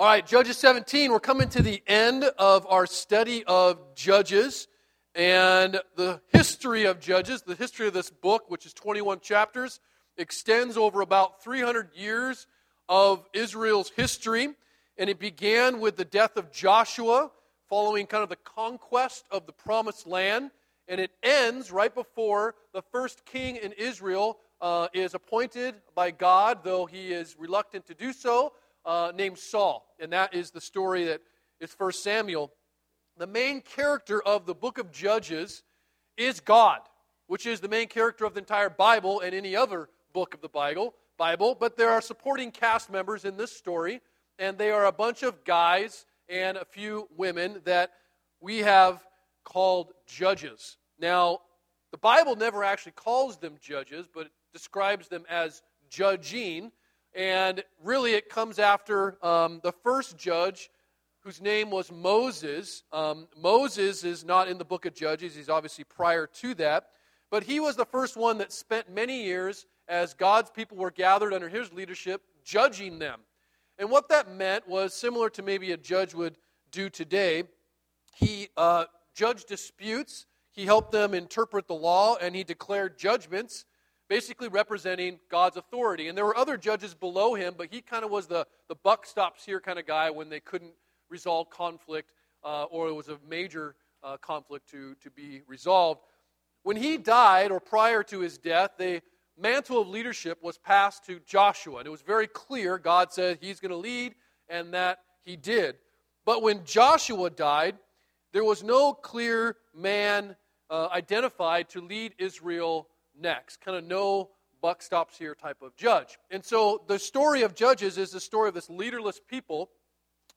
All right, Judges 17, we're coming to the end of our study of Judges and the history of Judges. The history of this book, which is 21 chapters, extends over about 300 years of Israel's history. And it began with the death of Joshua, following kind of the conquest of the promised land. And it ends right before the first king in Israel uh, is appointed by God, though he is reluctant to do so uh, named Saul. And that is the story that is First Samuel. The main character of the book of Judges is God, which is the main character of the entire Bible and any other book of the Bible. Bible, but there are supporting cast members in this story, and they are a bunch of guys and a few women that we have called judges. Now, the Bible never actually calls them judges, but it describes them as judging, and really, it comes after um, the first judge, whose name was Moses. Um, Moses is not in the book of Judges, he's obviously prior to that. But he was the first one that spent many years as God's people were gathered under his leadership, judging them. And what that meant was similar to maybe a judge would do today. He uh, judged disputes, he helped them interpret the law, and he declared judgments basically representing God's authority. And there were other judges below him, but he kind of was the, the buck stops here kind of guy when they couldn't resolve conflict uh, or it was a major uh, conflict to, to be resolved. When he died, or prior to his death, the mantle of leadership was passed to Joshua. And it was very clear God said he's going to lead, and that he did. But when Joshua died, there was no clear man uh, identified to lead Israel next. Kind of no buck stops here type of judge. And so the story of Judges is the story of this leaderless people.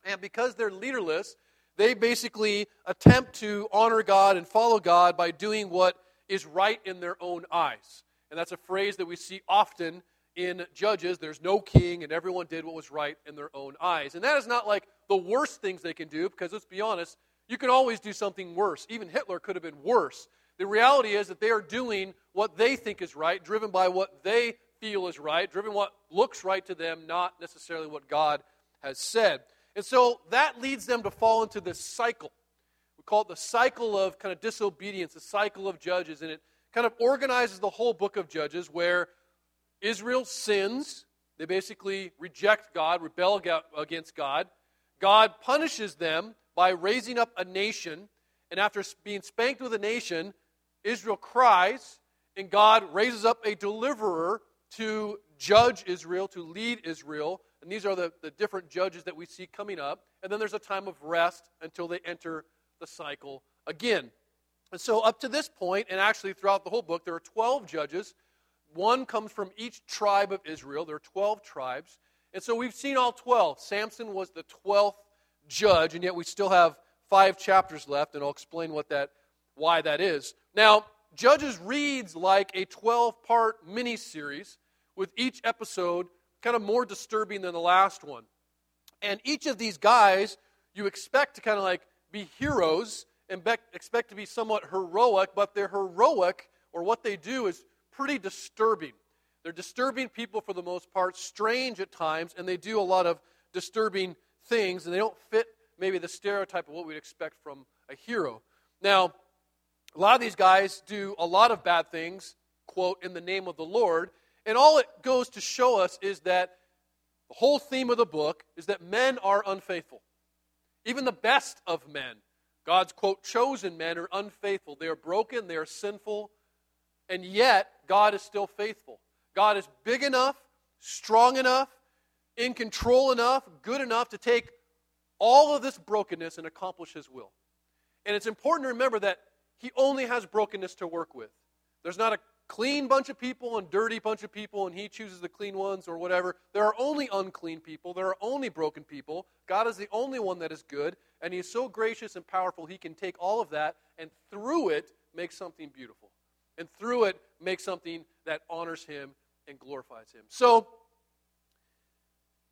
And because they're leaderless, they basically attempt to honor God and follow God by doing what is right in their own eyes. And that's a phrase that we see often in Judges. There's no king, and everyone did what was right in their own eyes. And that is not like the worst things they can do, because let's be honest, you can always do something worse. Even Hitler could have been worse. The reality is that they are doing what they think is right, driven by what they feel is right, driven what looks right to them, not necessarily what God has said. And so that leads them to fall into this cycle. We call it the cycle of kind of disobedience, the cycle of judges, and it kind of organizes the whole book of Judges where Israel sins. They basically reject God, rebel against God. God punishes them by raising up a nation. And after being spanked with a nation, Israel cries, and God raises up a deliverer to judge Israel, to lead Israel. And these are the, the different judges that we see coming up. And then there's a time of rest until they enter the cycle again. And so, up to this point, and actually throughout the whole book, there are 12 judges. One comes from each tribe of Israel. There are 12 tribes. And so we've seen all 12. Samson was the 12th judge, and yet we still have five chapters left, and I'll explain what that, why that is. Now, Judges reads like a 12 part mini series, with each episode kind of more disturbing than the last one. And each of these guys, you expect to kind of like be heroes and be- expect to be somewhat heroic, but they're heroic, or what they do, is pretty disturbing. They're disturbing people for the most part, strange at times, and they do a lot of disturbing things, and they don't fit maybe the stereotype of what we'd expect from a hero. Now, a lot of these guys do a lot of bad things, quote, in the name of the Lord. And all it goes to show us is that the whole theme of the book is that men are unfaithful. Even the best of men, God's, quote, chosen men, are unfaithful. They are broken, they are sinful, and yet God is still faithful. God is big enough, strong enough, in control enough, good enough to take all of this brokenness and accomplish His will. And it's important to remember that he only has brokenness to work with. There's not a clean bunch of people and dirty bunch of people and he chooses the clean ones or whatever. There are only unclean people. There are only broken people. God is the only one that is good and he is so gracious and powerful he can take all of that and through it make something beautiful. And through it make something that honors him and glorifies him. So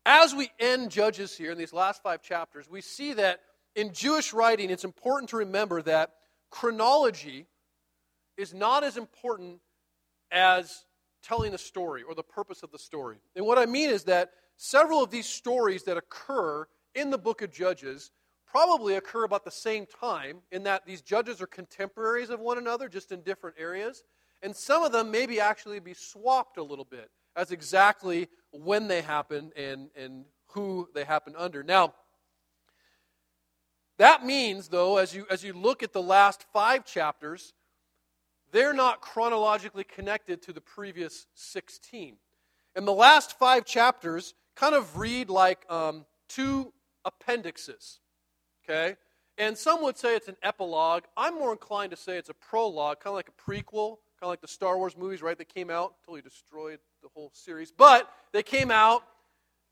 as we end Judges here in these last five chapters, we see that in Jewish writing, it's important to remember that chronology is not as important as telling the story or the purpose of the story. And what I mean is that several of these stories that occur in the book of Judges probably occur about the same time, in that these judges are contemporaries of one another, just in different areas. And some of them maybe actually be swapped a little bit as exactly when they happen and, and who they happen under. Now, that means, though, as you, as you look at the last five chapters, they're not chronologically connected to the previous 16. And the last five chapters kind of read like um, two appendixes. Okay? And some would say it's an epilogue. I'm more inclined to say it's a prologue, kind of like a prequel, kind of like the Star Wars movies, right? They came out, totally destroyed the whole series. But they came out.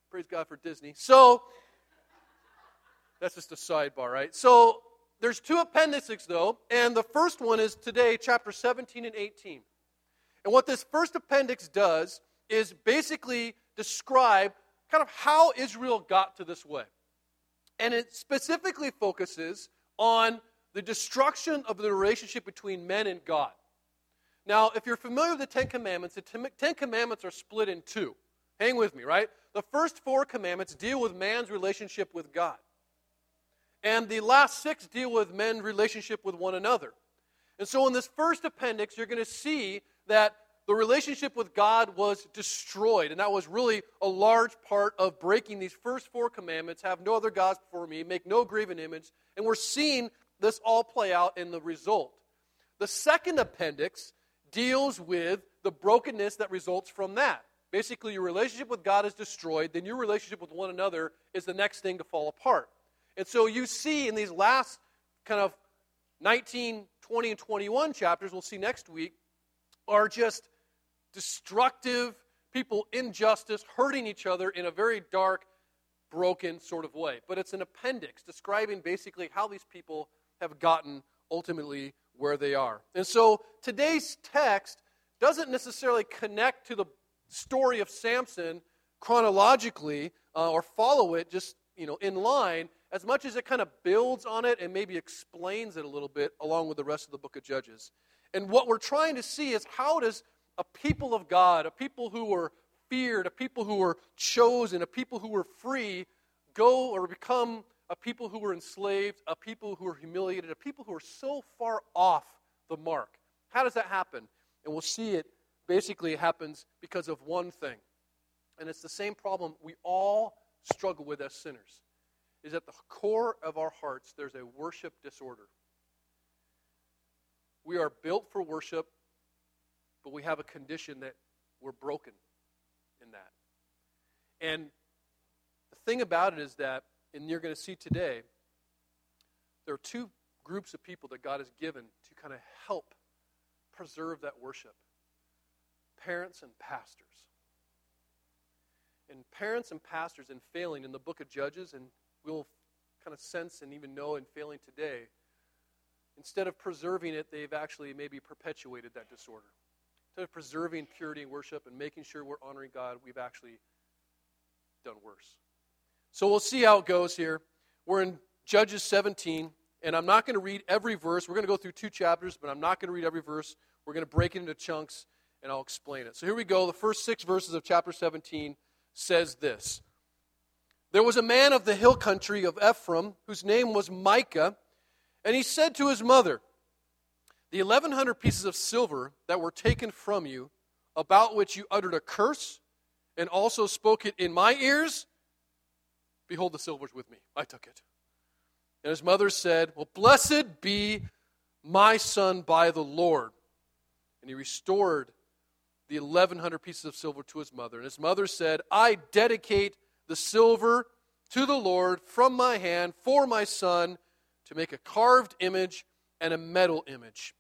Praise God for Disney. So, that's just a sidebar, right? So, there's two appendices, though, and the first one is today, chapter 17 and 18. And what this first appendix does is basically describe kind of how Israel got to this way. And it specifically focuses on the destruction of the relationship between men and God. Now, if you're familiar with the Ten Commandments, the Ten Commandments are split in two. Hang with me, right? The first four commandments deal with man's relationship with God. And the last six deal with men's relationship with one another. And so in this first appendix, you're going to see that the relationship with God was destroyed. And that was really a large part of breaking these first four commandments have no other gods before me, make no graven image. And we're seeing this all play out in the result. The second appendix deals with the brokenness that results from that. Basically, your relationship with God is destroyed, then your relationship with one another is the next thing to fall apart. And so you see in these last kind of 19, 20, and 21 chapters, we'll see next week, are just destructive, people injustice, hurting each other in a very dark, broken sort of way. But it's an appendix describing basically how these people have gotten ultimately where they are. And so today's text doesn't necessarily connect to the story of Samson chronologically uh, or follow it just you know in line as much as it kind of builds on it and maybe explains it a little bit along with the rest of the book of Judges. And what we're trying to see is how does a people of God, a people who were feared, a people who were chosen, a people who were free, go or become a people who were enslaved, a people who were humiliated, a people who are so far off the mark. How does that happen? And we'll see it basically happens because of one thing. And it's the same problem we all struggle with as sinners. Is at the core of our hearts there's a worship disorder. We are built for worship but we have a condition that we're broken in that. And the thing about it is that, and you're going to see today, there are two groups of people that God has given to kind of help preserve that worship parents and pastors. And parents and pastors in failing in the book of Judges, and we'll kind of sense and even know in failing today, instead of preserving it, they've actually maybe perpetuated that disorder. Instead of preserving purity and worship and making sure we're honoring God, we've actually done worse. So we'll see how it goes here. We're in Judges 17, and I'm not going to read every verse. We're going to go through two chapters, but I'm not going to read every verse. We're going to break it into chunks, and I'll explain it. So here we go. The first six verses of chapter 17 says this There was a man of the hill country of Ephraim whose name was Micah, and he said to his mother, the 1,100 pieces of silver that were taken from you, about which you uttered a curse and also spoke it in my ears, behold, the silver's with me. I took it. And his mother said, Well, blessed be my son by the Lord. And he restored the 1,100 pieces of silver to his mother. And his mother said, I dedicate the silver to the Lord from my hand for my son to make a carved image and a metal image.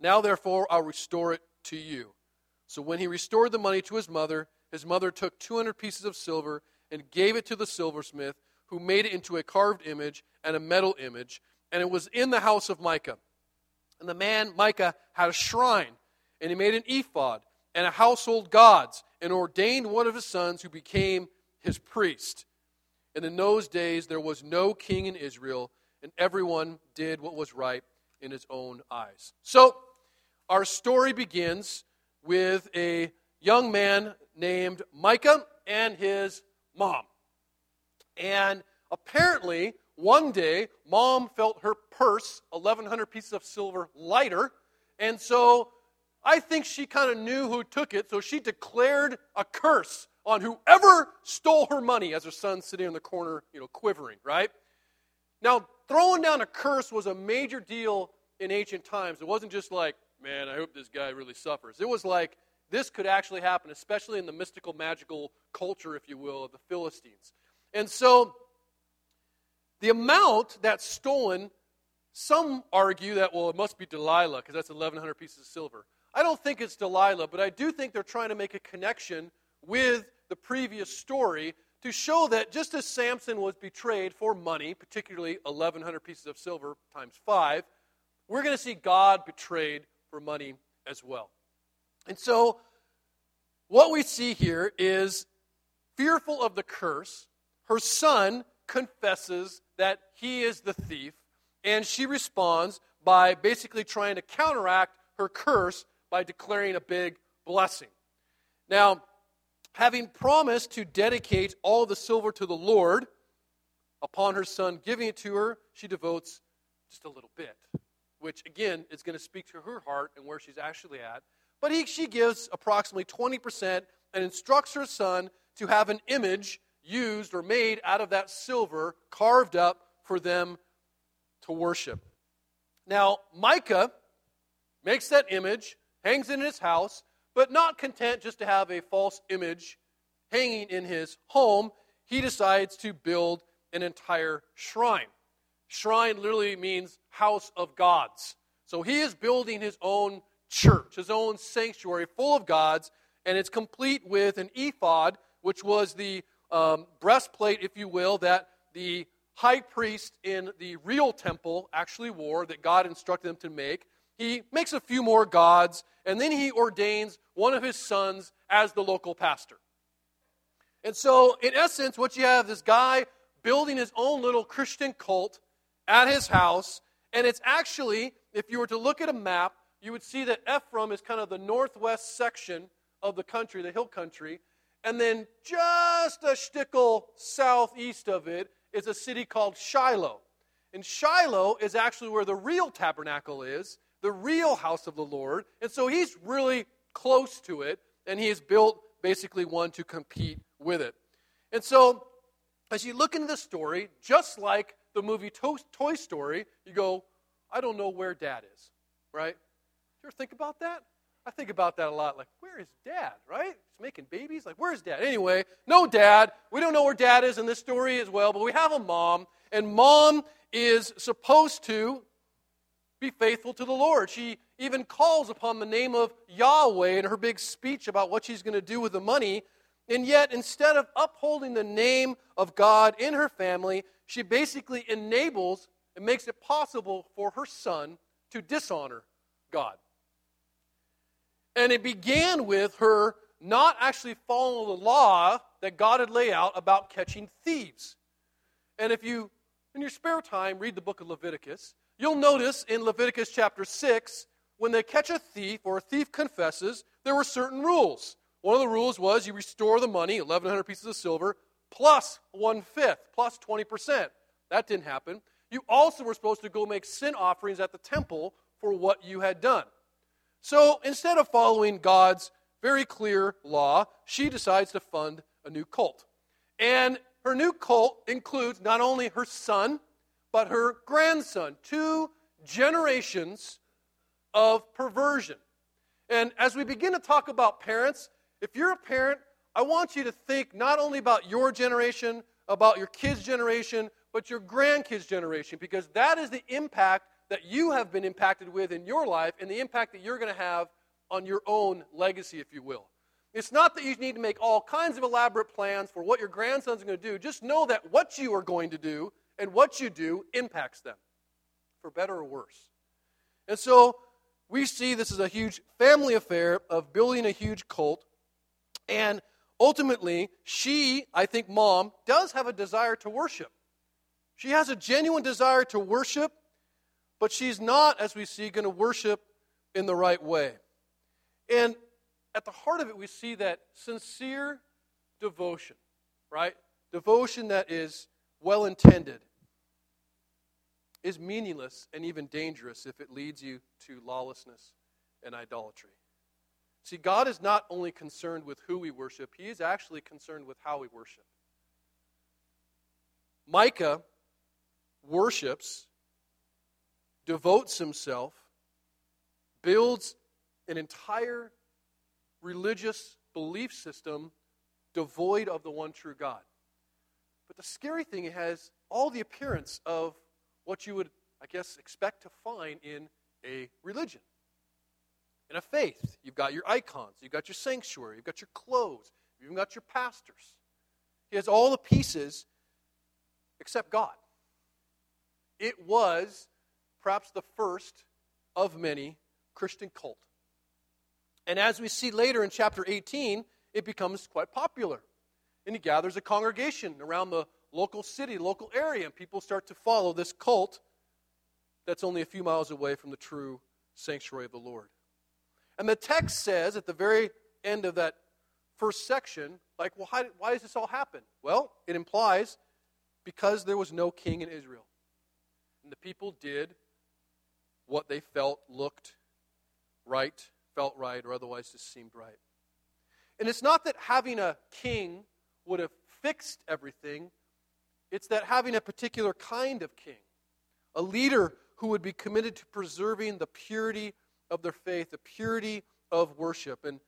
Now, therefore, I'll restore it to you. So when he restored the money to his mother, his mother took 200 pieces of silver and gave it to the silversmith, who made it into a carved image and a metal image, and it was in the house of Micah. And the man, Micah, had a shrine, and he made an ephod and a household gods, and ordained one of his sons who became his priest. And in those days there was no king in Israel, and everyone did what was right in his own eyes. So, our story begins with a young man named Micah and his mom. And apparently, one day, mom felt her purse, 1,100 pieces of silver, lighter. And so I think she kind of knew who took it. So she declared a curse on whoever stole her money as her son's sitting in the corner, you know, quivering, right? Now, throwing down a curse was a major deal in ancient times. It wasn't just like, man, I hope this guy really suffers. It was like, this could actually happen, especially in the mystical, magical culture, if you will, of the Philistines. And so, the amount that's stolen, some argue that, well, it must be Delilah, because that's 1,100 pieces of silver. I don't think it's Delilah, but I do think they're trying to make a connection with the previous story to show that just as Samson was betrayed for money, particularly 1,100 pieces of silver times five, we're going to see God betrayed for money as well. And so, what we see here is fearful of the curse, her son confesses that he is the thief, and she responds by basically trying to counteract her curse by declaring a big blessing. Now, having promised to dedicate all the silver to the Lord, upon her son giving it to her, she devotes just a little bit, which again is going to speak to her heart and where she's actually at. But he, she gives approximately 20% and instructs her son to have an image used or made out of that silver, carved up for them to worship. Now, Micah makes that image, hangs it in his house, but not content just to have a false image hanging in his home, he decides to build an entire shrine. Shrine literally means house of gods. So he is building his own church, his own sanctuary full of gods, and it's complete with an ephod, which was the um, breastplate, if you will, that the high priest in the real temple actually wore, that God instructed them to make. He makes a few more gods, and then he ordains one of his sons as the local pastor. And so, in essence, what you have is this guy building his own little Christian cult at his house, and it's actually, if you were to look at a map, you would see that Ephraim is kind of the northwest section of the country, the hill country, and then just a shtickle southeast of it is a city called Shiloh. And Shiloh is actually where the real tabernacle is, the real house of the Lord. And so he's really close to it, and he has built basically one to compete with it. And so, as you look into the story, just like the movie Toy Story, you go, I don't know where dad is, right? You ever think about that? I think about that a lot. Like, where is dad, right? He's making babies. Like, where's dad? Anyway, no dad. We don't know where dad is in this story as well, but we have a mom, and mom is supposed to be faithful to the Lord. She even calls upon the name of Yahweh in her big speech about what she's going to do with the money. And yet, instead of upholding the name of God in her family, she basically enables and makes it possible for her son to dishonor God. And it began with her not actually following the law that God had laid out about catching thieves. And if you, in your spare time, read the book of Leviticus, You'll notice in Leviticus chapter 6, when they catch a thief or a thief confesses, there were certain rules. One of the rules was you restore the money, 1,100 pieces of silver, plus one fifth, plus 20%. That didn't happen. You also were supposed to go make sin offerings at the temple for what you had done. So instead of following God's very clear law, she decides to fund a new cult. And her new cult includes not only her son, but her grandson. Two generations of perversion. And as we begin to talk about parents, if you're a parent, I want you to think not only about your generation, about your kids' generation, but your grandkids' generation, because that is the impact that you have been impacted with in your life and the impact that you're going to have on your own legacy, if you will. It's not that you need to make all kinds of elaborate plans for what your grandsons going to do. Just know that what you are going to do and what you do impacts them, for better or worse. And so we see this is a huge family affair of building a huge cult. And ultimately, she, I think, mom, does have a desire to worship. She has a genuine desire to worship, but she's not, as we see, going to worship in the right way. And at the heart of it, we see that sincere devotion, right? Devotion that is well intended, is meaningless and even dangerous if it leads you to lawlessness and idolatry. See, God is not only concerned with who we worship, He is actually concerned with how we worship. Micah worships, devotes himself, builds an entire religious belief system devoid of the one true God. But the scary thing, it has all the appearance of what you would, I guess, expect to find in a religion, in a faith. You've got your icons, you've got your sanctuary, you've got your clothes, you've even got your pastors. He has all the pieces except God. It was perhaps the first of many Christian cult. And as we see later in chapter 18, it becomes quite popular. And he gathers a congregation around the local city, local area, and people start to follow this cult that's only a few miles away from the true sanctuary of the Lord. And the text says at the very end of that first section, like, well, how, why does this all happen? Well, it implies because there was no king in Israel. And the people did what they felt looked right, felt right, or otherwise just seemed right. And it's not that having a king would have fixed everything, it's that having a particular kind of king, a leader who would be committed to preserving the purity of their faith, the purity of worship. And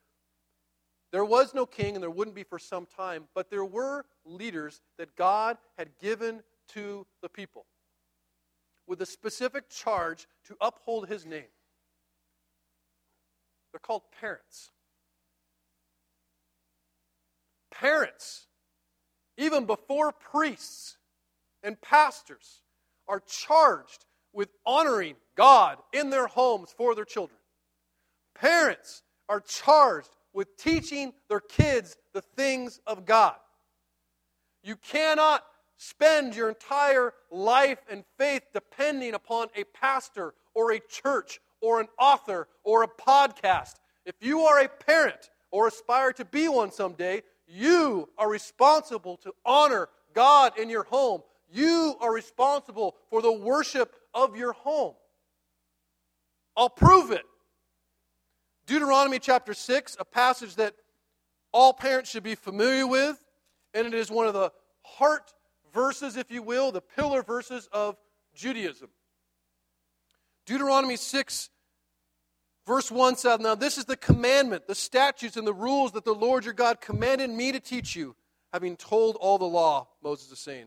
there was no king, and there wouldn't be for some time, but there were leaders that God had given to the people with a specific charge to uphold his name. They're called parents. Parents, even before priests and pastors, are charged with honoring God in their homes for their children. Parents are charged with teaching their kids the things of God. You cannot spend your entire life and faith depending upon a pastor or a church or an author or a podcast. If you are a parent or aspire to be one someday, you are responsible to honor God in your home. You are responsible for the worship of your home. I'll prove it. Deuteronomy chapter 6, a passage that all parents should be familiar with, and it is one of the heart verses, if you will, the pillar verses of Judaism. Deuteronomy 6, verse 1 says, Now this is the commandment, the statutes, and the rules that the Lord your God commanded me to teach you, having told all the law, Moses is saying,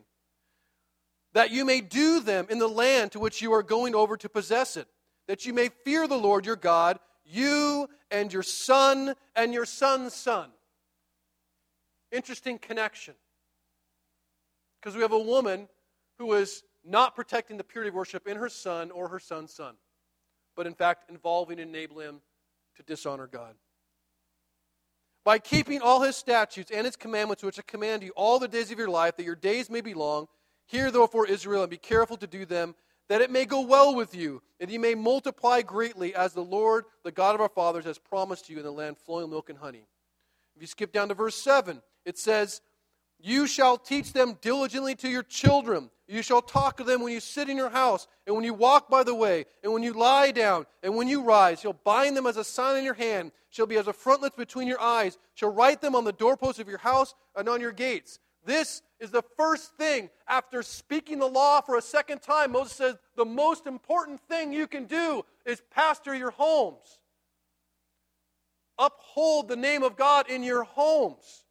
that you may do them in the land to which you are going over to possess it, that you may fear the Lord your God, you and your son and your son's son. Interesting connection. Because we have a woman who is not protecting the purity of worship in her son or her son's son, but in fact involving and enabling him to dishonor God. By keeping all his statutes and his commandments, which I command you all the days of your life, that your days may be long, hear therefore, Israel, and be careful to do them, that it may go well with you, and you may multiply greatly, as the Lord, the God of our fathers, has promised you in the land flowing milk and honey. If you skip down to verse 7, it says, you shall teach them diligently to your children. You shall talk to them when you sit in your house, and when you walk by the way, and when you lie down, and when you rise. You'll bind them as a sign in your hand, shall be as a frontlet between your eyes, shall write them on the doorposts of your house and on your gates. This is the first thing after speaking the law for a second time. Moses says the most important thing you can do is pastor your homes. Uphold the name of God in your homes.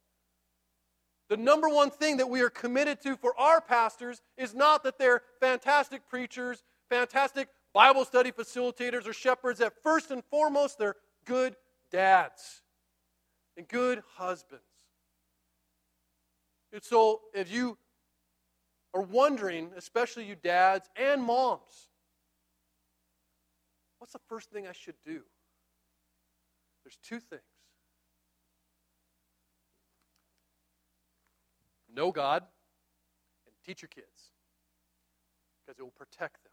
The number one thing that we are committed to for our pastors is not that they're fantastic preachers, fantastic Bible study facilitators, or shepherds. That first and foremost, they're good dads and good husbands. And so, if you are wondering, especially you dads and moms, what's the first thing I should do? There's two things. Know God and teach your kids because it will protect them.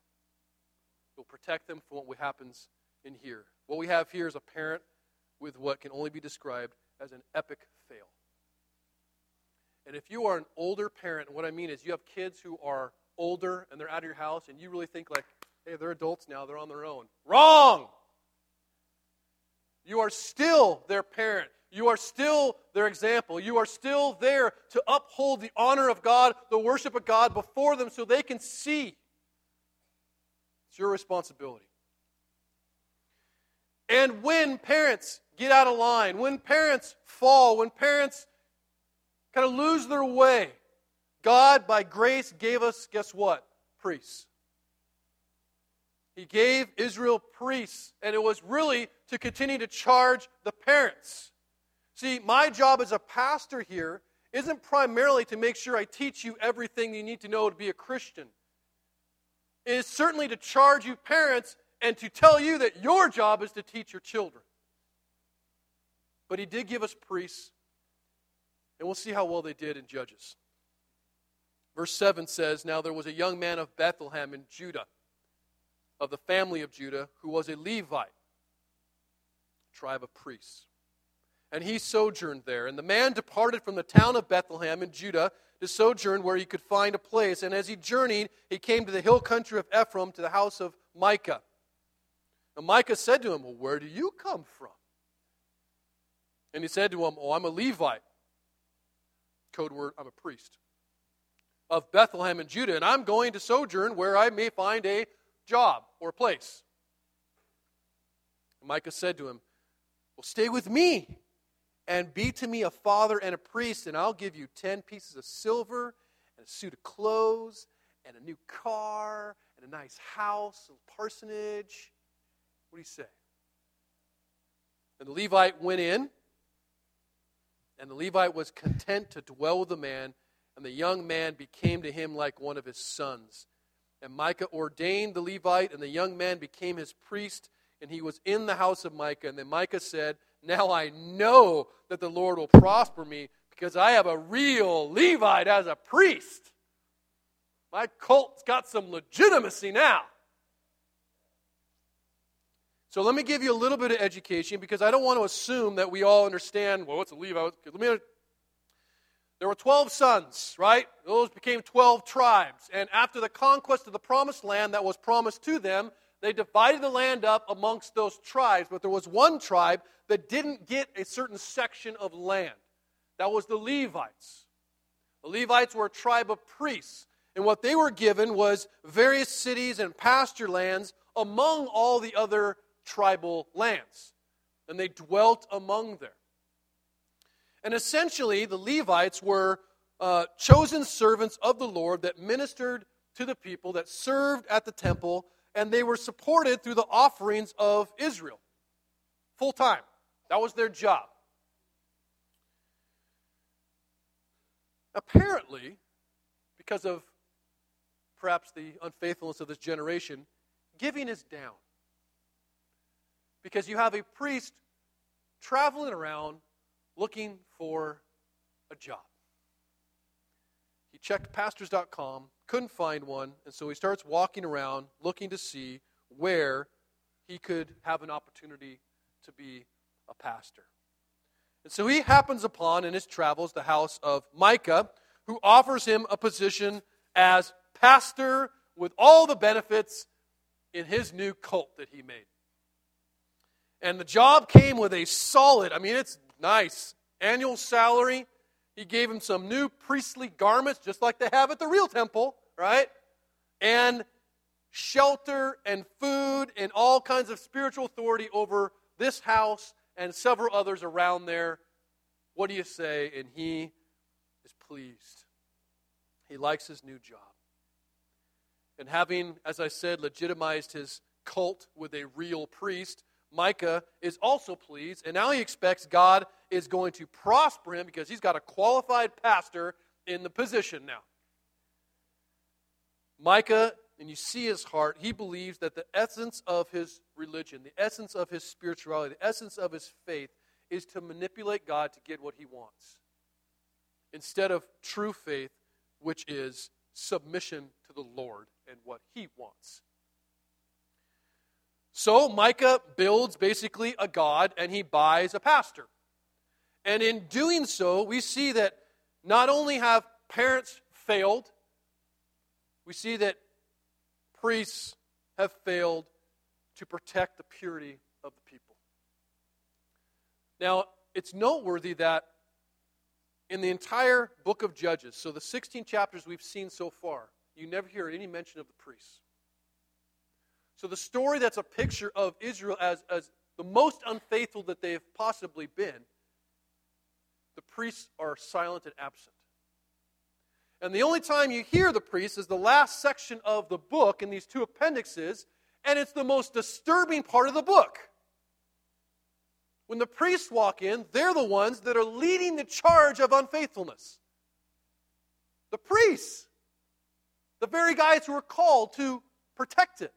It will protect them from what happens in here. What we have here is a parent with what can only be described as an epic fail. And if you are an older parent, what I mean is you have kids who are older and they're out of your house, and you really think, like, hey, they're adults now, they're on their own. Wrong! You are still their parent. You are still their example. You are still there to uphold the honor of God, the worship of God before them so they can see. It's your responsibility. And when parents get out of line, when parents fall, when parents kind of lose their way, God, by grace, gave us, guess what? Priests. He gave Israel priests, and it was really to continue to charge the parents. See, my job as a pastor here isn't primarily to make sure I teach you everything you need to know to be a Christian. It is certainly to charge you parents and to tell you that your job is to teach your children. But he did give us priests, and we'll see how well they did in Judges. Verse 7 says Now there was a young man of Bethlehem in Judah, of the family of Judah, who was a Levite, tribe of priests and he sojourned there. And the man departed from the town of Bethlehem in Judah to sojourn where he could find a place. And as he journeyed, he came to the hill country of Ephraim to the house of Micah. And Micah said to him, Well, where do you come from? And he said to him, Oh, I'm a Levite. Code word, I'm a priest. Of Bethlehem in Judah, and I'm going to sojourn where I may find a job or a place. And Micah said to him, Well, stay with me and be to me a father and a priest, and I'll give you 10 pieces of silver and a suit of clothes and a new car and a nice house, a parsonage. What do you say? And the Levite went in, and the Levite was content to dwell with the man, and the young man became to him like one of his sons. And Micah ordained the Levite, and the young man became his priest, and he was in the house of Micah. And then Micah said, now I know that the Lord will prosper me because I have a real Levite as a priest. My cult's got some legitimacy now. So let me give you a little bit of education because I don't want to assume that we all understand, well, what's a Levite? Let me there were 12 sons, right? Those became 12 tribes. And after the conquest of the promised land that was promised to them, they divided the land up amongst those tribes, but there was one tribe that didn't get a certain section of land. That was the Levites. The Levites were a tribe of priests, and what they were given was various cities and pasture lands among all the other tribal lands. And they dwelt among them. And essentially, the Levites were uh, chosen servants of the Lord that ministered to the people, that served at the temple, and they were supported through the offerings of Israel full time. That was their job. Apparently, because of perhaps the unfaithfulness of this generation, giving is down. Because you have a priest traveling around looking for a job. He checked pastors.com, couldn't find one, and so he starts walking around looking to see where he could have an opportunity to be a pastor. And so he happens upon in his travels the house of Micah, who offers him a position as pastor with all the benefits in his new cult that he made. And the job came with a solid, I mean, it's nice, annual salary. He gave him some new priestly garments, just like they have at the real temple, right? And shelter and food and all kinds of spiritual authority over this house and several others around there. What do you say? And he is pleased. He likes his new job. And having, as I said, legitimized his cult with a real priest, Micah is also pleased. And now he expects God is going to prosper him because he's got a qualified pastor in the position now. Micah and you see his heart, he believes that the essence of his religion, the essence of his spirituality, the essence of his faith is to manipulate God to get what he wants. Instead of true faith, which is submission to the Lord and what he wants. So Micah builds basically a God and he buys a pastor. And in doing so, we see that Not only have parents failed, we see that priests have failed to protect the purity of the people. Now, it's noteworthy that in the entire book of Judges, so the 16 chapters we've seen so far, you never hear any mention of the priests. So the story that's a picture of Israel as, as the most unfaithful that they have possibly been, the priests are silent and absent. And the only time you hear the priests is the last section of the book in these two appendixes, and it's the most disturbing part of the book. When the priests walk in, they're the ones that are leading the charge of unfaithfulness. The priests, the very guys who are called to protect it.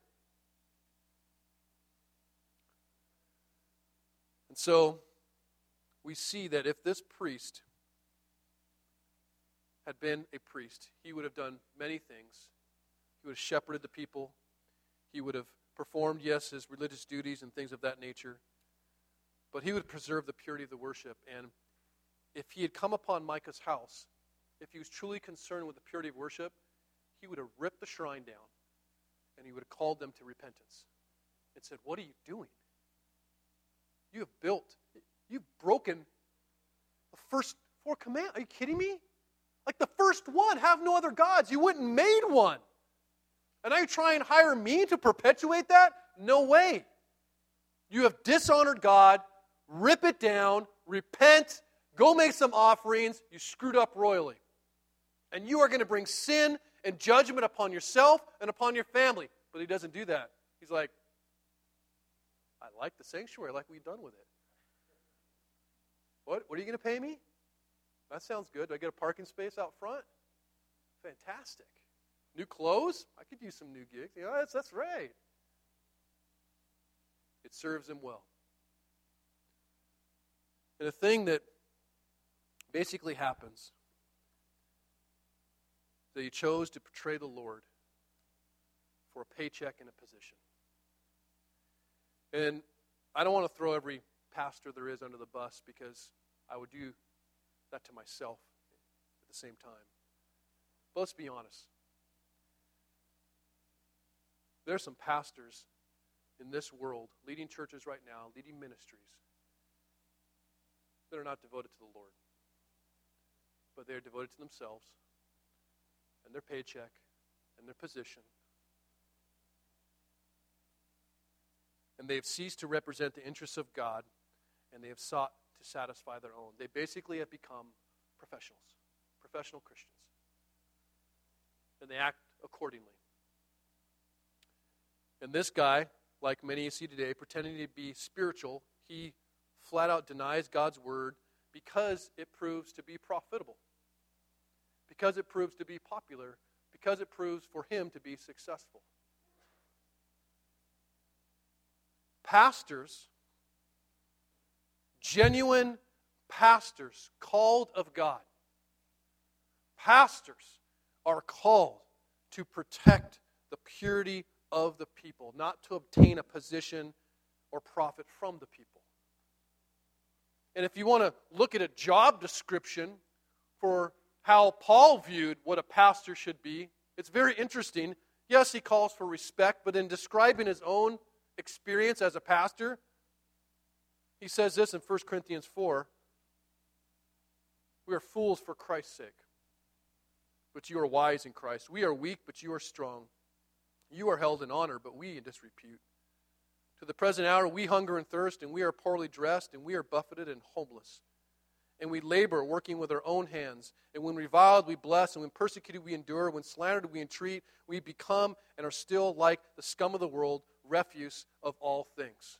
And so we see that if this priest had been a priest, he would have done many things. He would have shepherded the people. He would have performed, yes, his religious duties and things of that nature. But he would preserve the purity of the worship. And if he had come upon Micah's house, if he was truly concerned with the purity of worship, he would have ripped the shrine down and he would have called them to repentance and said, What are you doing? You have built, you've broken the first four commands. Are you kidding me? Like the first one, have no other gods. You wouldn't made one. And now you try and hire me to perpetuate that? No way. You have dishonored God. Rip it down. Repent. Go make some offerings. You screwed up royally. And you are going to bring sin and judgment upon yourself and upon your family. But he doesn't do that. He's like, I like the sanctuary. Like you've done with it. What? What are you going to pay me? That sounds good. Do I get a parking space out front? Fantastic. New clothes? I could use some new gigs. Know, that's, that's right. It serves him well. And the thing that basically happens that he chose to betray the Lord for a paycheck and a position. And I don't want to throw every pastor there is under the bus because I would do that to myself at the same time. But let's be honest. There are some pastors in this world, leading churches right now, leading ministries, that are not devoted to the Lord. But they are devoted to themselves and their paycheck and their position and they have ceased to represent the interests of God, and they have sought to satisfy their own. They basically have become professionals, professional Christians. And they act accordingly. And this guy, like many you see today, pretending to be spiritual, he flat out denies God's word because it proves to be profitable, because it proves to be popular, because it proves for him to be successful. pastors, genuine pastors, called of God, pastors are called to protect the purity of the people, not to obtain a position or profit from the people. And if you want to look at a job description for how Paul viewed what a pastor should be, it's very interesting. Yes, he calls for respect, but in describing his own experience as a pastor, he says this in 1 Corinthians 4 We are fools for Christ's sake, but you are wise in Christ. We are weak, but you are strong. You are held in honor, but we in disrepute. To the present hour, we hunger and thirst, and we are poorly dressed, and we are buffeted and homeless. And we labor, working with our own hands. And when reviled, we bless. And when persecuted, we endure. When slandered, we entreat. We become and are still like the scum of the world, refuse of all things.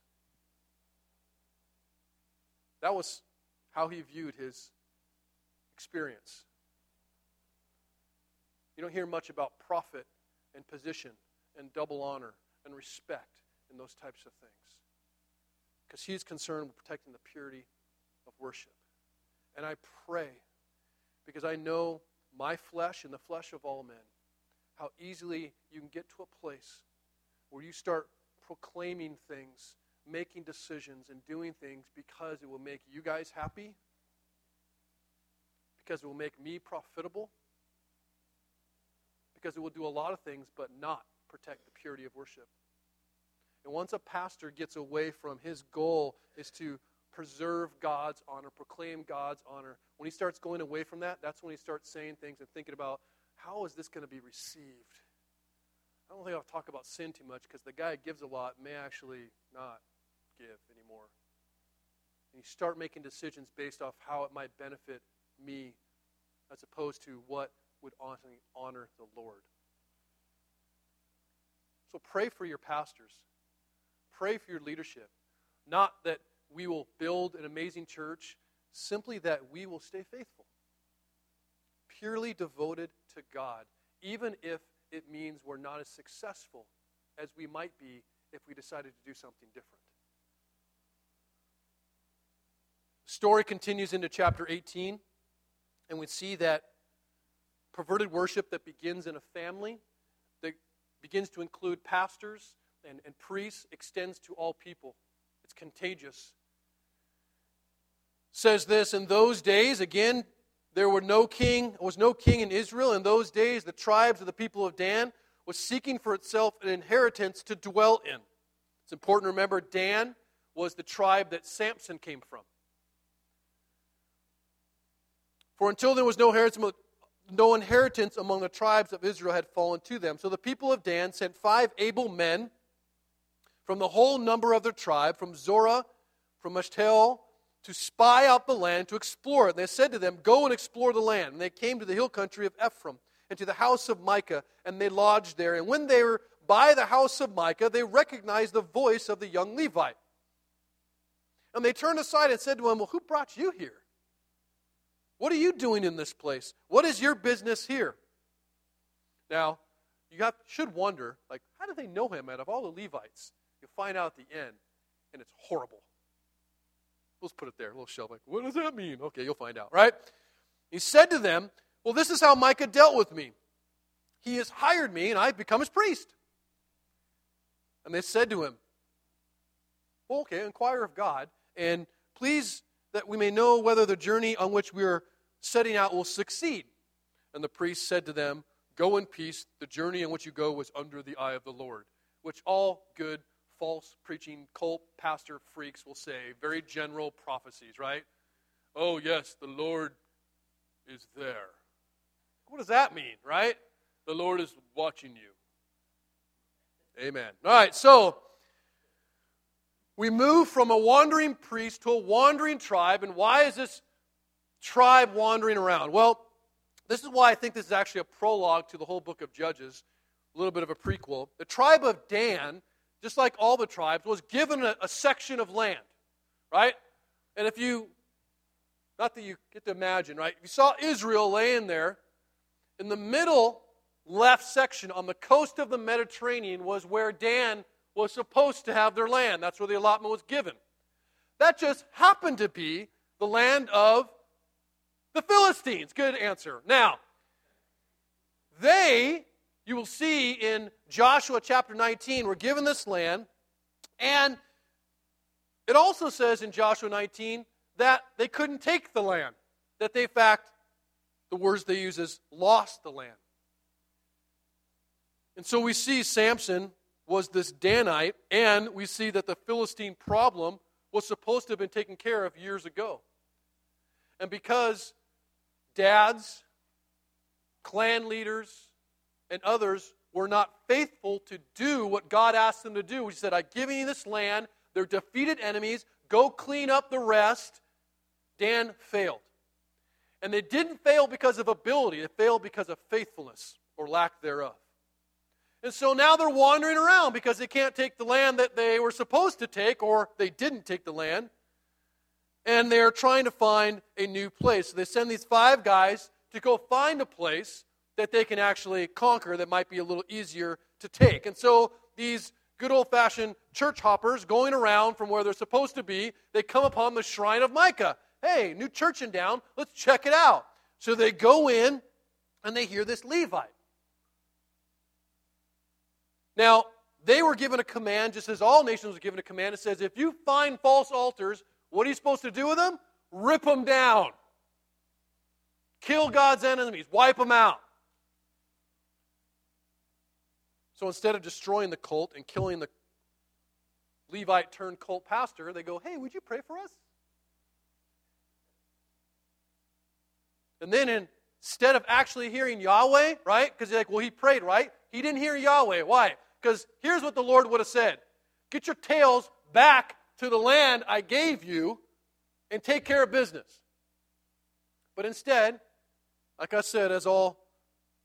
That was how he viewed his experience. You don't hear much about profit and position and double honor and respect and those types of things. Because he's concerned with protecting the purity of worship. And I pray, because I know my flesh and the flesh of all men, how easily you can get to a place where you start proclaiming things, making decisions, and doing things because it will make you guys happy, Because it will make me profitable? Because it will do a lot of things but not protect the purity of worship. And once a pastor gets away from his goal is to preserve God's honor, proclaim God's honor, when he starts going away from that, that's when he starts saying things and thinking about how is this going to be received? I don't think I'll talk about sin too much because the guy who gives a lot may actually not give anymore. And you start making decisions based off how it might benefit me as opposed to what would honestly honor the Lord. So pray for your pastors. Pray for your leadership. Not that we will build an amazing church, simply that we will stay faithful. Purely devoted to God, even if it means we're not as successful as we might be if we decided to do something different. The story continues into chapter 18, and we see that perverted worship that begins in a family, that begins to include pastors and, and priests, extends to all people. It's contagious. Says this in those days, again, there were no king, was no king in Israel. In those days, the tribes of the people of Dan was seeking for itself an inheritance to dwell in. It's important to remember Dan was the tribe that Samson came from. For until there was no inheritance, no inheritance among the tribes of Israel had fallen to them. So the people of Dan sent five able men from the whole number of their tribe, from Zorah, from Eshtaol, to spy out the land, to explore it. And they said to them, Go and explore the land. And they came to the hill country of Ephraim and to the house of Micah, and they lodged there. And when they were by the house of Micah, they recognized the voice of the young Levite. And they turned aside and said to him, Well, who brought you here? What are you doing in this place? What is your business here? Now, you have, should wonder, like, how do they know him out of all the Levites? You find out at the end, and it's horrible. Let's put it there, a little shelf. Like, what does that mean? Okay, you'll find out, right? He said to them, Well, this is how Micah dealt with me. He has hired me, and I've become his priest. And they said to him, Well, okay, inquire of God, and please that we may know whether the journey on which we are setting out will succeed. And the priest said to them, Go in peace. The journey on which you go was under the eye of the Lord, which all good false preaching cult pastor freaks will say, very general prophecies, right? Oh, yes, the Lord is there. What does that mean, right? The Lord is watching you. Amen. All right, so we move from a wandering priest to a wandering tribe. And why is this tribe wandering around? Well, this is why I think this is actually a prologue to the whole book of Judges, a little bit of a prequel. The tribe of Dan just like all the tribes, was given a, a section of land, right? And if you, not that you get to imagine, right? If you saw Israel laying there, in the middle left section on the coast of the Mediterranean was where Dan was supposed to have their land. That's where the allotment was given. That just happened to be the land of the Philistines. Good answer. Now, they you will see in Joshua chapter 19, we're given this land, and it also says in Joshua 19 that they couldn't take the land, that they, in fact, the words they use is lost the land. And so we see Samson was this Danite, and we see that the Philistine problem was supposed to have been taken care of years ago. And because dads, clan leaders, and others were not faithful to do what God asked them to do. He said, I've given you this land. They're defeated enemies. Go clean up the rest. Dan failed. And they didn't fail because of ability, they failed because of faithfulness or lack thereof. And so now they're wandering around because they can't take the land that they were supposed to take, or they didn't take the land. And they're trying to find a new place. So they send these five guys to go find a place that they can actually conquer that might be a little easier to take. And so these good old fashioned church hoppers going around from where they're supposed to be, they come upon the shrine of Micah. Hey, new church in town, let's check it out. So they go in and they hear this Levite. Now, they were given a command, just as all nations were given a command. It says, if you find false altars, what are you supposed to do with them? Rip them down. Kill God's enemies, wipe them out. So instead of destroying the cult and killing the Levite turned cult pastor, they go, Hey, would you pray for us? And then instead of actually hearing Yahweh, right? Because you're like, well, he prayed, right? He didn't hear Yahweh. Why? Because here's what the Lord would have said Get your tails back to the land I gave you and take care of business. But instead, like I said, as all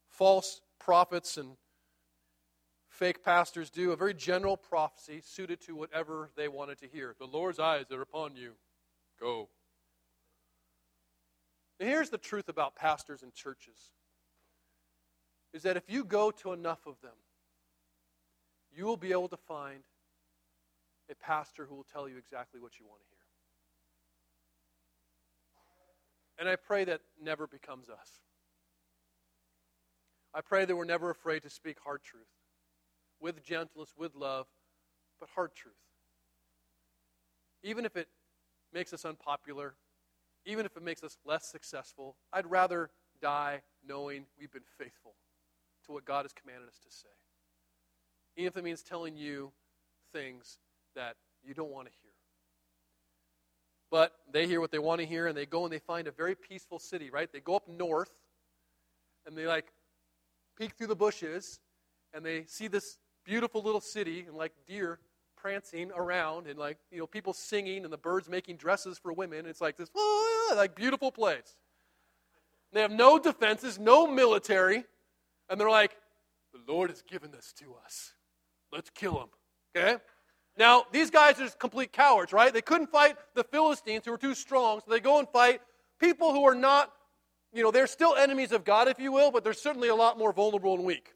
false prophets and fake pastors do, a very general prophecy suited to whatever they wanted to hear. The Lord's eyes are upon you. Go. And here's the truth about pastors and churches is that if you go to enough of them, you will be able to find a pastor who will tell you exactly what you want to hear. And I pray that never becomes us. I pray that we're never afraid to speak hard truth with gentleness, with love, but hard truth. Even if it makes us unpopular, even if it makes us less successful, I'd rather die knowing we've been faithful to what God has commanded us to say. Even if it means telling you things that you don't want to hear. But they hear what they want to hear, and they go and they find a very peaceful city, right? They go up north, and they like peek through the bushes, and they see this beautiful little city, and like deer prancing around, and like you know people singing, and the birds making dresses for women. It's like this, like beautiful place. They have no defenses, no military, and they're like, the Lord has given this to us. Let's kill him. Okay? Now, these guys are just complete cowards, right? They couldn't fight the Philistines who were too strong, so they go and fight people who are not, you know, they're still enemies of God, if you will, but they're certainly a lot more vulnerable and weak.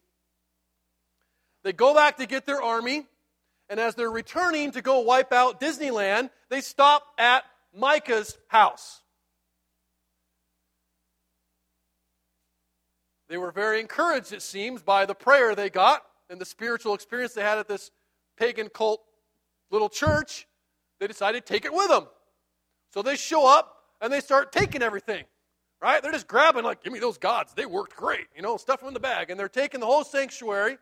They go back to get their army, and as they're returning to go wipe out Disneyland, they stop at Micah's house. They were very encouraged, it seems, by the prayer they got and the spiritual experience they had at this pagan cult little church, they decided to take it with them. So they show up and they start taking everything, right? They're just grabbing, like, give me those gods. They worked great, you know, stuff them in the bag. And they're taking the whole sanctuary.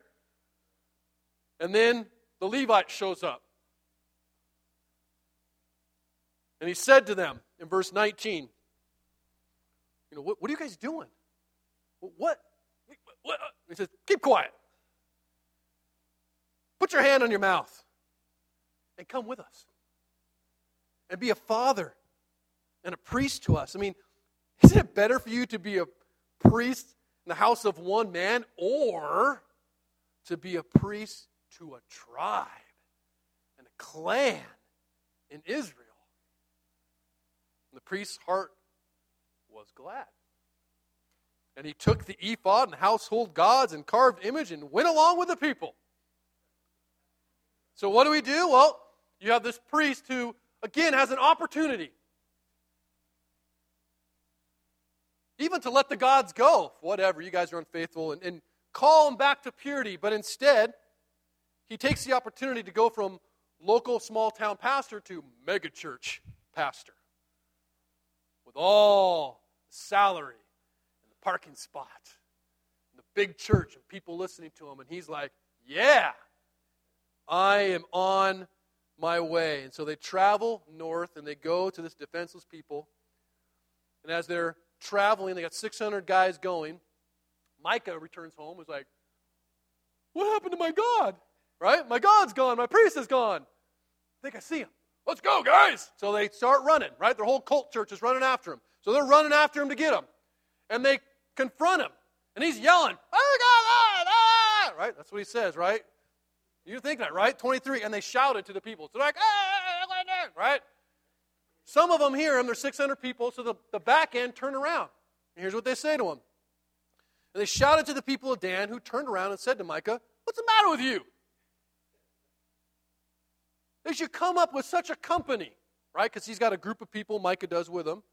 And then the Levite shows up. And he said to them in verse 19, You know, what, what are you guys doing? What? what? He says, Keep quiet. Put your hand on your mouth and come with us and be a father and a priest to us. I mean, isn't it better for you to be a priest in the house of one man or to be a priest to a tribe and a clan in Israel? And the priest's heart was glad. And he took the ephod and household gods and carved image and went along with the people. So, what do we do? Well, you have this priest who, again, has an opportunity. Even to let the gods go, whatever, you guys are unfaithful, and, and call them back to purity. But instead, he takes the opportunity to go from local small town pastor to megachurch pastor with all the salary and the parking spot and the big church and people listening to him. And he's like, Yeah, I am on my way. And so they travel north and they go to this defenseless people. And as they're traveling, they got 600 guys going. Micah returns home, is like, What happened to my God? Right? My God's gone. My priest is gone. I think I see him. Let's go, guys. So they start running, right? Their whole cult church is running after him. So they're running after him to get him. And they confront him. And he's yelling, Oh, God, ah! right? That's what he says, right? You think that, right? 23. And they shouted to the people. So they're like, ah, ah, ah, ah, right? Some of them hear him. There's 600 people. So the, the back end turn around. And here's what they say to him. And they shouted to the people of Dan, who turned around and said to Micah, What's the matter with you? They should come up with such a company, right? Because he's got a group of people Micah does with him.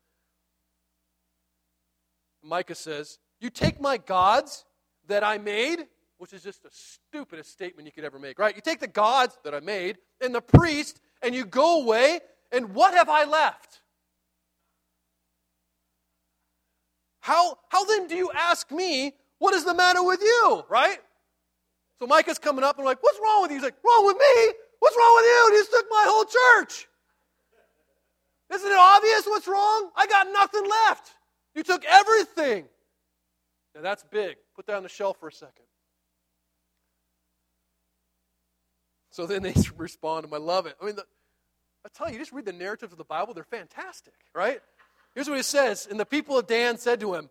Micah says, You take my gods that I made which is just the stupidest statement you could ever make, right? You take the gods that I made and the priest, and you go away, and what have I left? how, how then do you ask me, what is the matter with you? Right? So Micah's coming up and like, what's wrong with you? He's like, wrong with me? What's wrong with you? You just took my whole church. Isn't it obvious what's wrong? I got nothing left. You took everything. Now that's big. Put that on the shelf for a second. So then they respond him. I love it. I mean, the, I tell you, just read the narratives of the Bible, they're fantastic, right? Here's what it says. And the people of Dan said to him,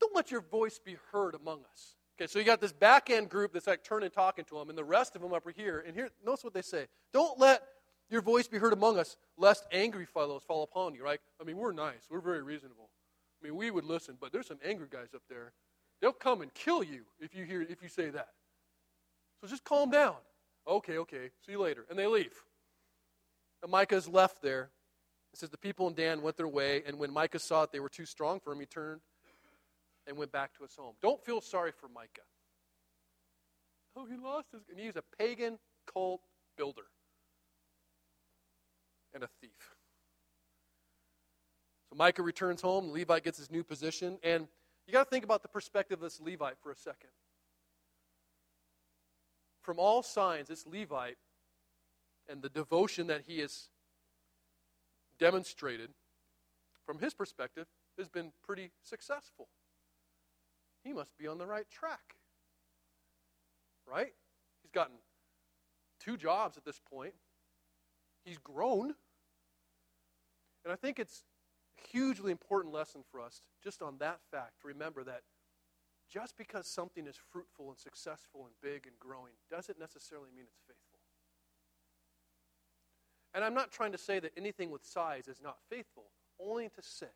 Don't let your voice be heard among us. Okay, so you got this back end group that's like turning talking to him, and the rest of them up here. And here, notice what they say. Don't let your voice be heard among us, lest angry fellows fall upon you, right? I mean, we're nice. We're very reasonable. I mean, we would listen, but there's some angry guys up there. They'll come and kill you if you hear if you say that. So just calm down. Okay, okay. See you later. And they leave. And Micah's left there. It says the people in Dan went their way, and when Micah saw that they were too strong for him, he turned and went back to his home. Don't feel sorry for Micah. Oh, he lost his. And he's a pagan cult builder and a thief. So Micah returns home. Levi gets his new position. And you got to think about the perspective of this Levite for a second. From all signs, this Levite and the devotion that he has demonstrated, from his perspective, has been pretty successful. He must be on the right track. Right? He's gotten two jobs at this point. He's grown. And I think it's a hugely important lesson for us just on that fact to remember that just because something is fruitful and successful and big and growing doesn't necessarily mean it's faithful. And I'm not trying to say that anything with size is not faithful, only to say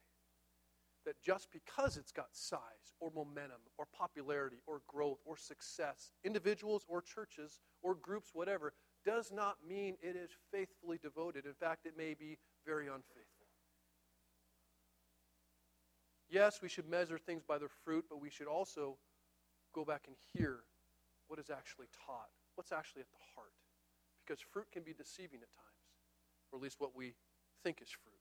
that just because it's got size or momentum or popularity or growth or success, individuals or churches or groups, whatever, does not mean it is faithfully devoted. In fact, it may be very unfaithful. Yes, we should measure things by their fruit, but we should also go back and hear what is actually taught, what's actually at the heart. Because fruit can be deceiving at times or at least what we think is fruit.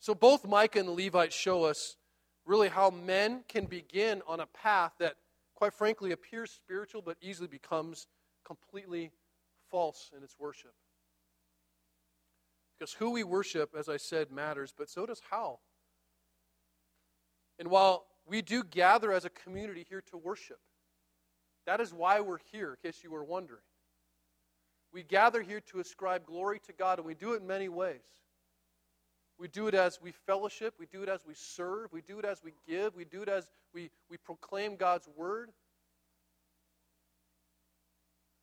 So both Micah and the Levites show us really how men can begin on a path that, quite frankly, appears spiritual but easily becomes completely false in its worship. Because who we worship, as I said, matters, but so does how. And while we do gather as a community here to worship, that is why we're here, in case you were wondering. We gather here to ascribe glory to God, and we do it in many ways. We do it as we fellowship, we do it as we serve, we do it as we give, we do it as we, we proclaim God's word.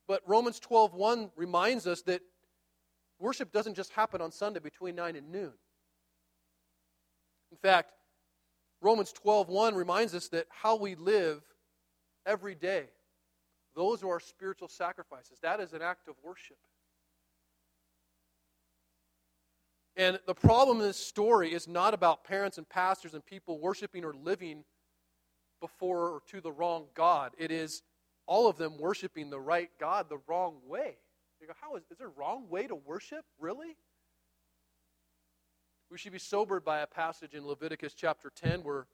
But Romans 12:1 reminds us that worship doesn't just happen on Sunday between 9 and noon. In fact, Romans 12:1 reminds us that how we live every day those are our spiritual sacrifices. That is an act of worship. And the problem in this story is not about parents and pastors and people worshiping or living before or to the wrong God. It is all of them worshiping the right God the wrong way. You go, how is, is there a wrong way to worship? Really? We should be sobered by a passage in Leviticus chapter 10 where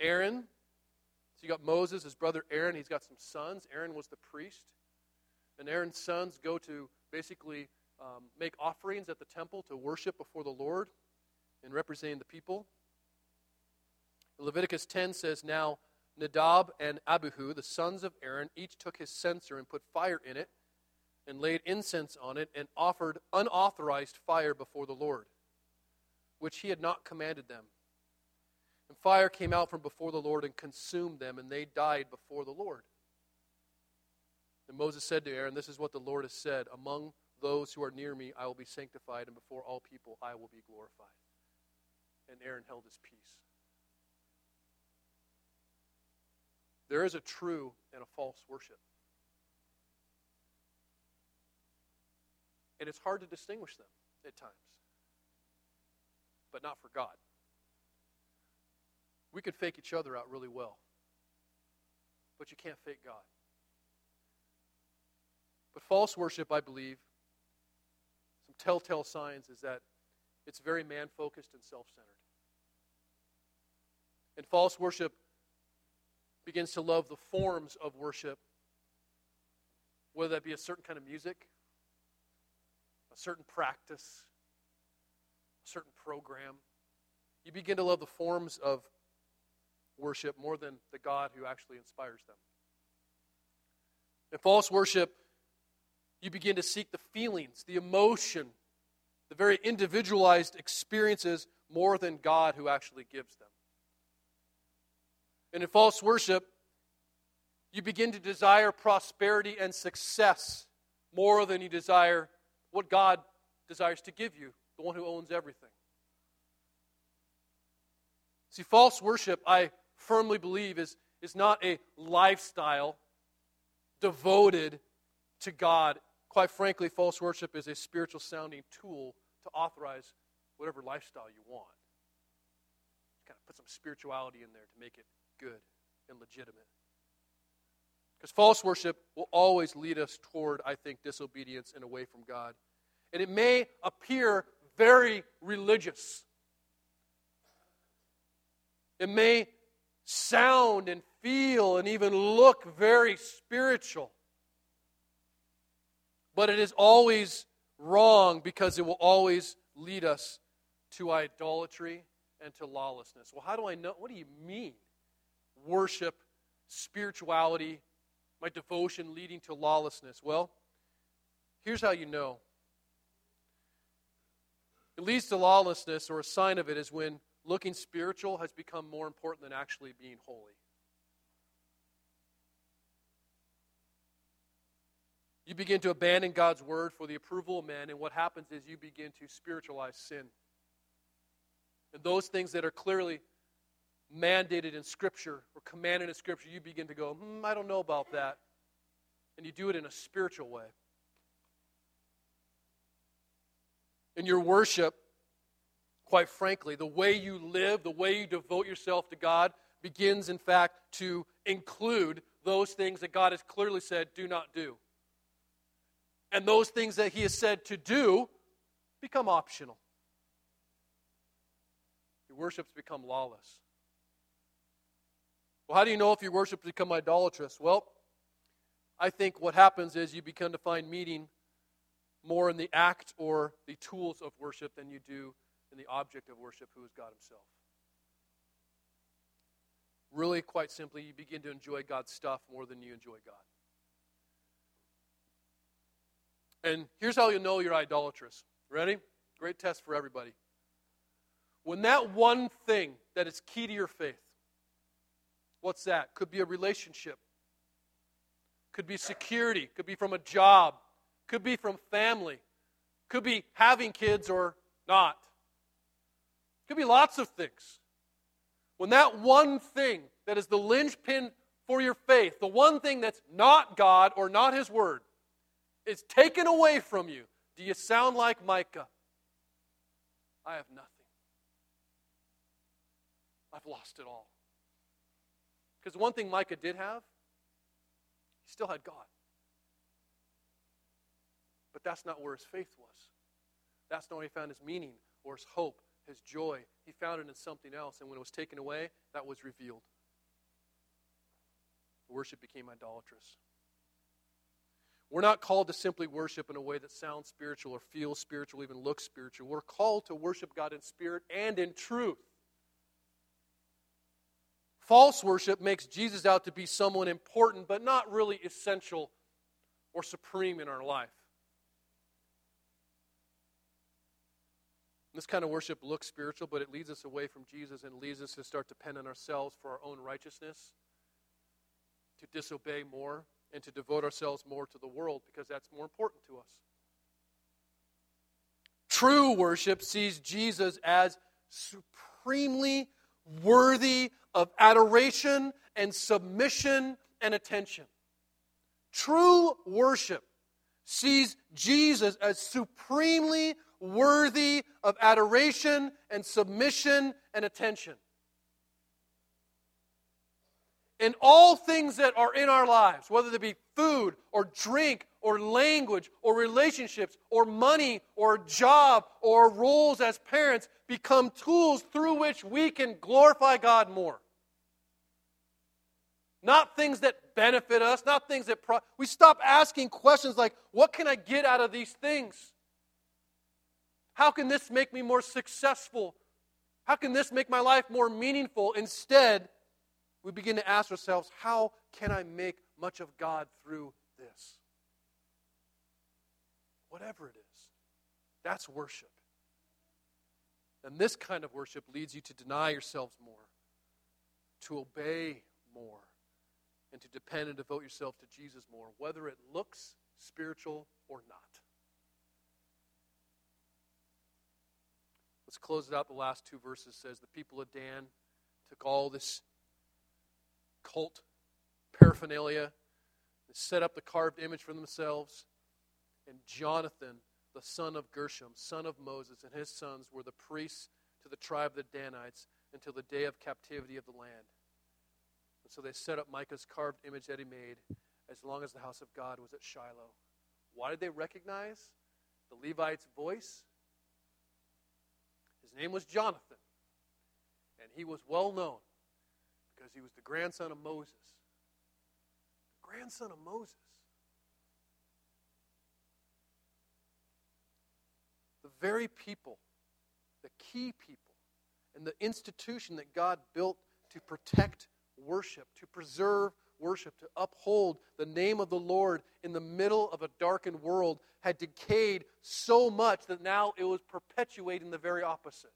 Aaron so you got Moses, his brother Aaron. He's got some sons. Aaron was the priest. And Aaron's sons go to basically um, make offerings at the temple to worship before the Lord and representing the people. Leviticus 10 says, Now Nadab and Abihu, the sons of Aaron, each took his censer and put fire in it and laid incense on it and offered unauthorized fire before the Lord, which he had not commanded them. And fire came out from before the Lord and consumed them, and they died before the Lord. And Moses said to Aaron, This is what the Lord has said Among those who are near me, I will be sanctified, and before all people, I will be glorified. And Aaron held his peace. There is a true and a false worship. And it's hard to distinguish them at times, but not for God we could fake each other out really well. But you can't fake God. But false worship, I believe, some telltale signs is that it's very man focused and self centered. And false worship begins to love the forms of worship, whether that be a certain kind of music, a certain practice, certain program. You begin to love the forms of worship more than the God who actually inspires them. In false worship, you begin to seek the feelings, the emotion, the very individualized experiences more than God who actually gives them. And in false worship, you begin to desire prosperity and success more than you desire what God desires to give you, the one who owns everything. See, false worship, I firmly believe, is, is not a lifestyle devoted to God. Quite frankly, false worship is a spiritual sounding tool to authorize whatever lifestyle you want. Kind of put some spirituality in there to make it good and legitimate. Because false worship will always lead us toward, I think, disobedience and away from God. And it may appear very religious. It may sound and feel and even look very spiritual. But it is always wrong because it will always lead us to idolatry and to lawlessness. Well, how do I know? What do you mean? Worship, spirituality, my devotion leading to lawlessness. Well, here's how you know. It leads to lawlessness, or a sign of it is when looking spiritual has become more important than actually being holy. You begin to abandon God's word for the approval of men, and what happens is you begin to spiritualize sin. And those things that are clearly mandated in Scripture or commanded in Scripture, you begin to go, hmm, I don't know about that. And you do it in a spiritual way. In your worship, quite frankly, the way you live, the way you devote yourself to God, begins, in fact, to include those things that God has clearly said do not do. And those things that He has said to do become optional. Your worship's become lawless. Well, how do you know if your worship become idolatrous? Well, I think what happens is you begin to find meaning more in the act or the tools of worship than you do in the object of worship, who is God Himself. Really, quite simply, you begin to enjoy God's stuff more than you enjoy God. And here's how you know you're idolatrous. Ready? Great test for everybody. When that one thing that is key to your faith, what's that? Could be a relationship, could be security, could be from a job, could be from family, could be having kids or not. Could be lots of things. When that one thing that is the linchpin for your faith, the one thing that's not God or not His Word, is taken away from you, do you sound like Micah? I have nothing. I've lost it all. Because one thing Micah did have, he still had God. But that's not where his faith was. That's not where he found his meaning or his hope his joy. He found it in something else, and when it was taken away, that was revealed. Worship became idolatrous. We're not called to simply worship in a way that sounds spiritual or feels spiritual, even looks spiritual. We're called to worship God in spirit and in truth. False worship makes Jesus out to be someone important, but not really essential or supreme in our life. This kind of worship looks spiritual, but it leads us away from Jesus and leads us to start to depend on ourselves for our own righteousness, to disobey more, and to devote ourselves more to the world because that's more important to us. True worship sees Jesus as supremely worthy of adoration and submission and attention. True worship sees Jesus as supremely worthy of adoration and submission and attention. In all things that are in our lives, whether they be food or drink or language or relationships or money or job or roles as parents, become tools through which we can glorify God more. Not things that benefit us, not things that. Pro- we stop asking questions like, what can I get out of these things? How can this make me more successful? How can this make my life more meaningful? Instead, we begin to ask ourselves, how can I make much of God through this? Whatever it is, that's worship. And this kind of worship leads you to deny yourselves more, to obey more, and to depend and devote yourself to Jesus more, whether it looks spiritual or not. Let's close it out. The last two verses says the people of Dan took all this cult paraphernalia, and set up the carved image for themselves, and Jonathan, the son of Gershom, son of Moses, and his sons were the priests to the tribe of the Danites until the day of captivity of the land. And so they set up Micah's carved image that he made as long as the house of God was at Shiloh. Why did they recognize the Levite's voice? His name was Jonathan, and he was well known because he was the grandson of Moses. The grandson of Moses. The very people, the key people, and the institution that God built to protect worship, to preserve worship, to uphold the name of the Lord in the middle of a darkened world had decayed so much that now it was perpetuating the very opposite.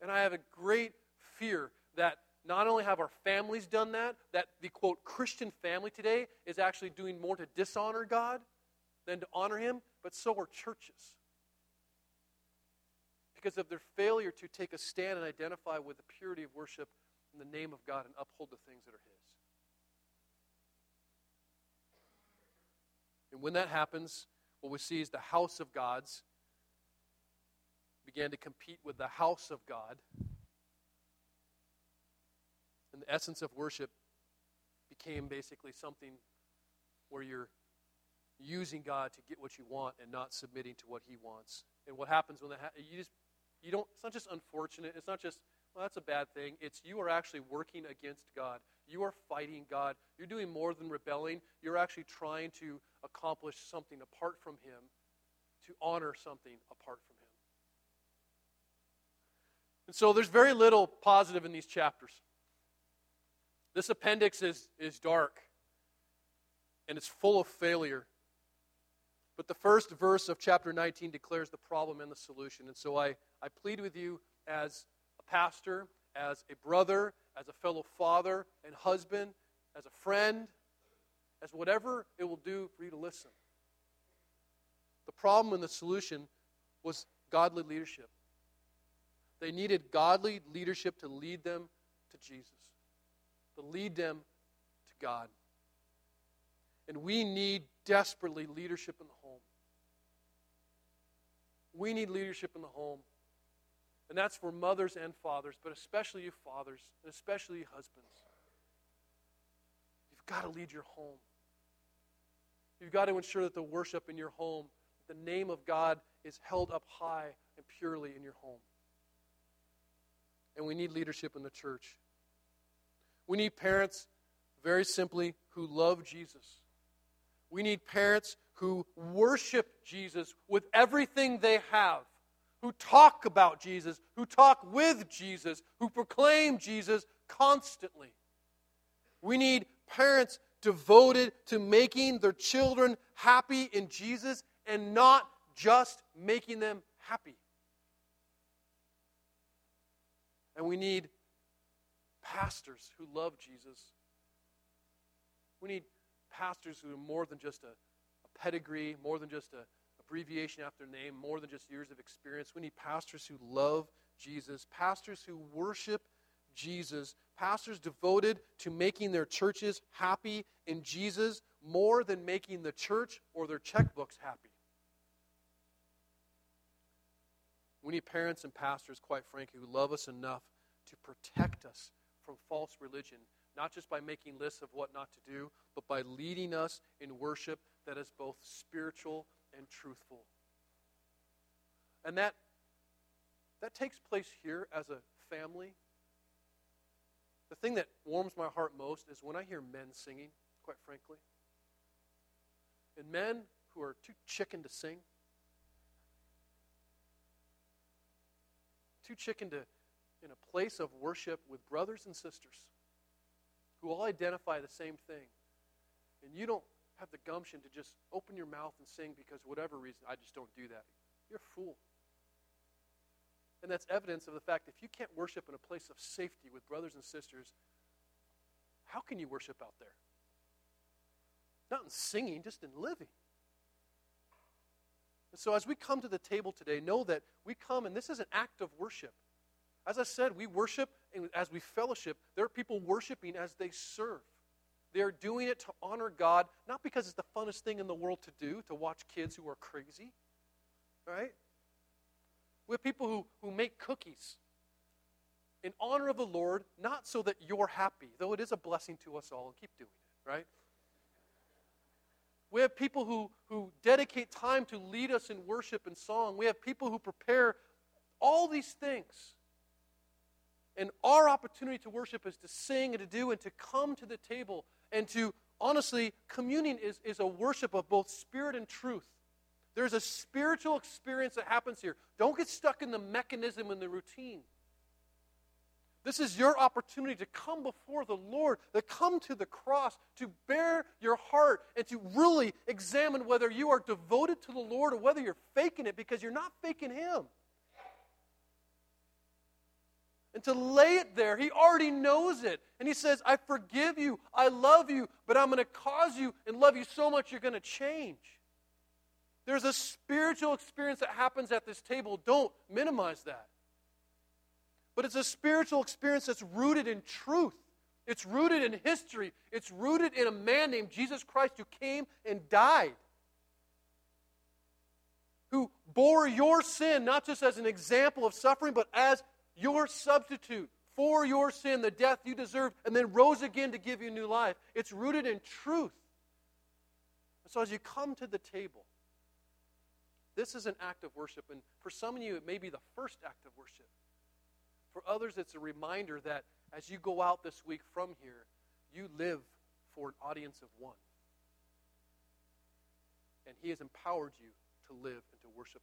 And I have a great fear that not only have our families done that, that the quote Christian family today is actually doing more to dishonor God than to honor Him, but so are churches. Because of their failure to take a stand and identify with the purity of worship in the name of God and uphold the things that are His. And when that happens, what we see is the house of God's began to compete with the house of God. And the essence of worship became basically something where you're using God to get what you want and not submitting to what He wants. And what happens when that ha- you just you don't. It's not just unfortunate. It's not just well, that's a bad thing. It's you are actually working against God. You are fighting God. You're doing more than rebelling. You're actually trying to accomplish something apart from Him, to honor something apart from Him. And so there's very little positive in these chapters. This appendix is, is dark and it's full of failure. But the first verse of chapter 19 declares the problem and the solution. And so I, I plead with you as a pastor, as a brother, as a fellow father and husband, as a friend, as whatever it will do for you to listen. The problem and the solution was godly leadership. They needed godly leadership to lead them to Jesus, to lead them to God. And we need desperately leadership in the home. We need leadership in the home. And that's for mothers and fathers, but especially you fathers, and especially you husbands. You've got to lead your home. You've got to ensure that the worship in your home, the name of God, is held up high and purely in your home. And we need leadership in the church. We need parents, very simply, who love Jesus. We need parents who worship Jesus with everything they have, who talk about Jesus, who talk with Jesus, who proclaim Jesus constantly. We need parents devoted to making their children happy in Jesus and not just making them happy. And we need pastors who love Jesus. We need pastors who are more than just a, a pedigree, more than just a abbreviation after name, more than just years of experience. We need pastors who love Jesus, pastors who worship Jesus, pastors devoted to making their churches happy in Jesus more than making the church or their checkbooks happy. We need parents and pastors, quite frankly, who love us enough to protect us from false religion, not just by making lists of what not to do, but by leading us in worship that is both spiritual and truthful. And that, that takes place here as a family. the thing that warms my heart most is when I hear men singing, quite frankly. And men who are too chicken to sing, too chicken to, in a place of worship with brothers and sisters who all identify the same thing. And you don't have the gumption to just open your mouth and sing because whatever reason, I just don't do that. You're a fool. And that's evidence of the fact if you can't worship in a place of safety with brothers and sisters, how can you worship out there? Not in singing, just in living. And so as we come to the table today, know that we come and this is an act of worship. As I said, we worship and as we fellowship, there are people worshiping as they serve. They are doing it to honor God, not because it's the funnest thing in the world to do, to watch kids who are crazy, right? We have people who, who make cookies in honor of the Lord, not so that you're happy, though it is a blessing to us all, and keep doing it, right? We have people who, who dedicate time to lead us in worship and song. We have people who prepare all these things. And our opportunity to worship is to sing and to do and to come to the table and to, honestly, communion is, is a worship of both spirit and truth. There's a spiritual experience that happens here. Don't get stuck in the mechanism and the routine. This is your opportunity to come before the Lord, to come to the cross, to bear your heart, and to really examine whether you are devoted to the Lord or whether you're faking it because you're not faking Him. And to lay it there, He already knows it. And He says, I forgive you, I love you, but I'm going to cause you and love you so much you're going to change. There's a spiritual experience that happens at this table. Don't minimize that. But it's a spiritual experience that's rooted in truth. It's rooted in history. It's rooted in a man named Jesus Christ who came and died. Who bore your sin, not just as an example of suffering, but as your substitute for your sin, the death you deserved, and then rose again to give you new life. It's rooted in truth. So as you come to the table, this is an act of worship. And for some of you, it may be the first act of worship. For others, it's a reminder that as you go out this week from here, you live for an audience of one. And He has empowered you to live and to worship